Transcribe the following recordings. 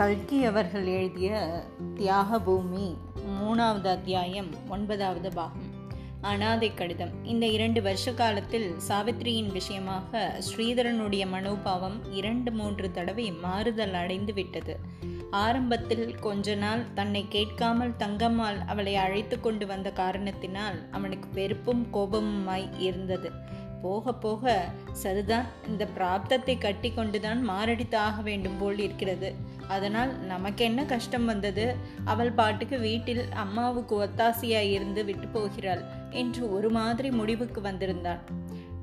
கல்கி அவர்கள் எழுதிய தியாக பூமி மூணாவது அத்தியாயம் ஒன்பதாவது பாகம். அனாதை கடிதம். இந்த இரண்டு வருஷ காலத்தில் சாவித்திரியின் விஷயமாக ஸ்ரீதரனுடைய மனோபாவம் இரண்டு மூன்று தடவை மாறுதல் அடைந்து விட்டது. ஆரம்பத்தில் கொஞ்ச நாள் தன்னை கேட்காமல் தங்கம்மாள் அவளை அழைத்து கொண்டு வந்த காரணத்தினால் அவனுக்கு வெறுப்பும் கோபமுமாய் இருந்தது. போக போக சரிதான் இந்த பிராப்தத்தை கட்டி கொண்டுதான் மாரடித்தாக வேண்டும் போல் இருக்கிறது. அதனால் நமக்கு என்ன கஷ்டம் வந்தது? அவள் பாட்டுக்கு வீட்டில் அம்மாவுக்கு ஒத்தாசையாய் இருந்து விட்டு போகிறாள் என்று ஒரு மாதிரி முடிவுக்கு வந்திருந்தான்.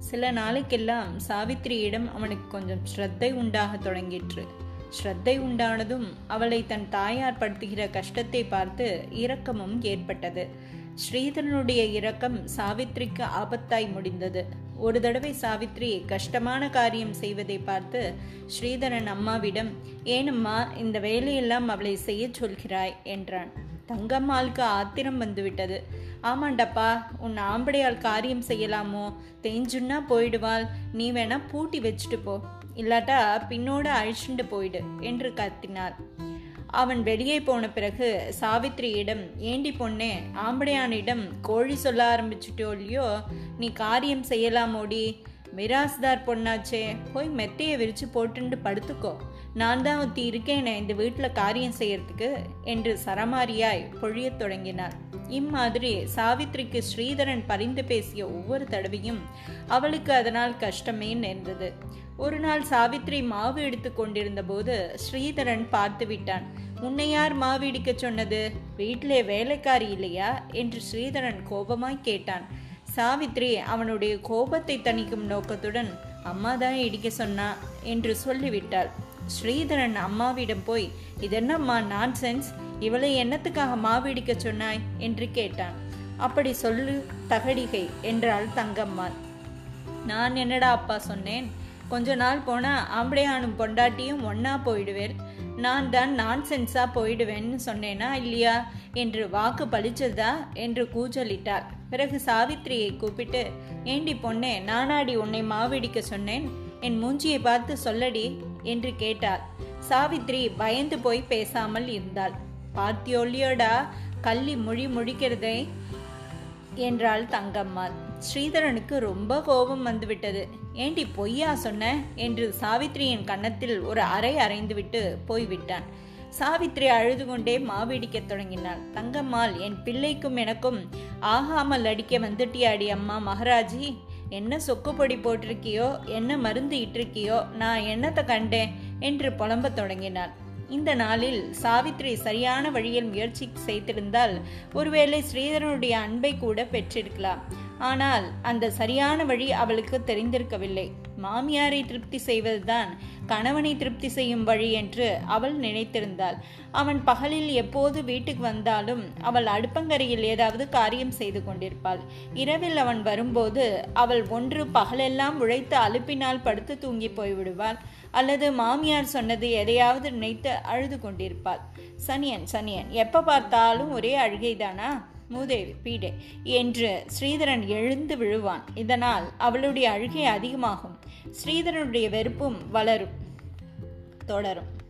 சில நாளைக்கெல்லாம் சாவித்திரியிடம் அவனுக்கு கொஞ்சம் ஸ்ரத்தை உண்டாக தொடங்கிற்று. ஸ்ரத்தை உண்டானதும் அவளை தன் தாயார் படுத்துகிற கஷ்டத்தை பார்த்து இரக்கமும் ஏற்பட்டது. ஸ்ரீதரனுடைய இரக்கம் சாவித்ரிக்கு ஆபத்தாய் முடிந்தது. ஒரு தடவை சாவித்ரி கஷ்டமான காரியம் செய்வதை பார்த்து ஸ்ரீதரன் அம்மாவிடம் ஏனம்மா இந்த வேலையெல்லாம் அவளை செய்ய சொல்கிறாய் என்றான். தங்கம்மாளுக்கு ஆத்திரம் வந்துவிட்டது. ஆமாண்டப்பா உன் ஆம்படையால் காரியம் செய்யலாமோ? தேஞ்சுன்னா போயிடுவாள். நீ வேணா பூட்டி வச்சுட்டு போ. இல்லாட்டா பின்னோட அழிச்சுண்டு போயிடு என்று கத்தினார். அவன் வெளியே போன பிறகு சாவித்திரியிடம் ஏண்டி பொண்ணே ஆம்படையானிடம் கோழி சொல்ல ஆரம்பிச்சுட்டோ இல்லையோ? நீ காரியம் செய்யலாமோடி? மிராஸ்தார் பொண்ணாச்சே. போய் மெத்தையை விரிச்சு போட்டுண்டு படுத்துக்கோ. நான் தான் ஒத்தி இருக்கேனே இந்த வீட்டில் காரியம் செய்யறதுக்கு என்று சரமாரியாய் பொழியத் தொடங்கினார். இம்மாதிரி சாவித்ரிக்கு ஸ்ரீதரன் பரிந்து பேசிய ஒவ்வொரு தடவையும் அவளுக்கு அதனால் கஷ்டமே நேர்ந்தது ஒரு நாள் சாவித்ரி மாவு எடுத்து கொண்டிருந்த போது ஸ்ரீதரன் பார்த்து விட்டான். உன்னை யார் மாவு இடிக்க சொன்னது? வீட்டிலே வேலைக்காரி இல்லையா? என்று ஸ்ரீதரன் கோபமாய் கேட்டான். சாவித்ரி அவனுடைய கோபத்தை தணிக்கும் நோக்கத்துடன் அம்மா தான் இடிக்க சொன்னா என்று சொல்லிவிட்டாள். ஸ்ரீதரன் அம்மாவிடம் போய் இதென்னம்மா நான்சென்ஸ் இவளை என்னத்துக்காக மாவிடிக்க சொன்னாய்? என்று கேட்டான். அப்படி சொல்லு தகடிகை என்றாள் தங்கம்மாள். நான் என்னடா அப்பா சொன்னேன்? கொஞ்ச நாள் போனால் ஆம்படையானும் பொண்டாட்டியும் ஒன்னா போயிடுவேன் நான் தான் நான் சென்ஸா போயிடுவேன்னு சொன்னேனா இல்லையா? என்று வாக்கு பளிச்சதா என்று கூச்சலிட்டார் பிறகு சாவித்திரியை கூப்பிட்டு ஏண்டி பொண்ணே நானாடி உன்னை மாவிடிக்க சொன்னேன்? என் மூஞ்சியை பார்த்து சொல்லடி என்று கேட்டார் சாவித்ரி பயந்து போய் பேசாமல் இருந்தாள். பார்த்தியொல்லியோடா கள்ளி மொழி முழிக்கிறதே? என்றாள் தங்கம்மாள் ஸ்ரீதரனுக்கு ரொம்ப கோபம் வந்துவிட்டது. ஏண்டி பொய்யா சொன்ன? என்று சாவித்ரியின் கன்னத்தில் ஒரு அறை அறைந்துவிட்டு போய்விட்டான். சாவித்ரி அழுது கொண்டே மாவிடிக்கத் தொடங்கினாள். தங்கம்மாள் என் பிள்ளைக்கும் எனக்கும் ஆகாமல் அடிக்க வந்துட்டியாடி அம்மா மகாராஜி. என்ன சொக்குப்பொடி போட்டிருக்கியோ என்ன மருந்து இட்டிருக்கியோ நான் என்னத்தை கண்டேன் என்று புலம்பத் தொடங்கினாள். இந்த நாளில் சாவித்ரி சரியான வழியில் முயற்சி செய்திருந்தால் ஒருவேளை ஸ்ரீதரனுடைய அன்பை கூட பெற்றிருக்கலாம். ஆனால் அந்த சரியான வழி அவளுக்கு தெரிந்திருக்கவில்லை. மாமியாரை திருப்தி செய்வதுதான் கணவனை திருப்தி செய்யும் வழி என்று அவள் நினைத்திருந்தாள். அவன் பகலில் எப்போது வீட்டுக்கு வந்தாலும் அவள் அடுப்பங்கரையில் ஏதாவது காரியம் செய்து கொண்டிருப்பாள். இரவில் அவன் வரும்போது அவள் ஒன்று பகலெல்லாம் உழைத்து அலுப்பினால் படுத்து தூங்கி போய்விடுவாள். அல்லது மாமியார் சொன்னது எதையாவது நினைத்து அழுது கொண்டிருப்பாள். சனியன் சனியன் எப்போ பார்த்தாலும் ஒரே அழுகைதானா? மூதேவி பீடே என்று ஸ்ரீதரன் எழுந்து விழுவான். இதனால் அவளுடைய அழுகை அதிகமாகும். ஸ்ரீதரனுடைய வெறுப்பும் வளரும் தொடரும்.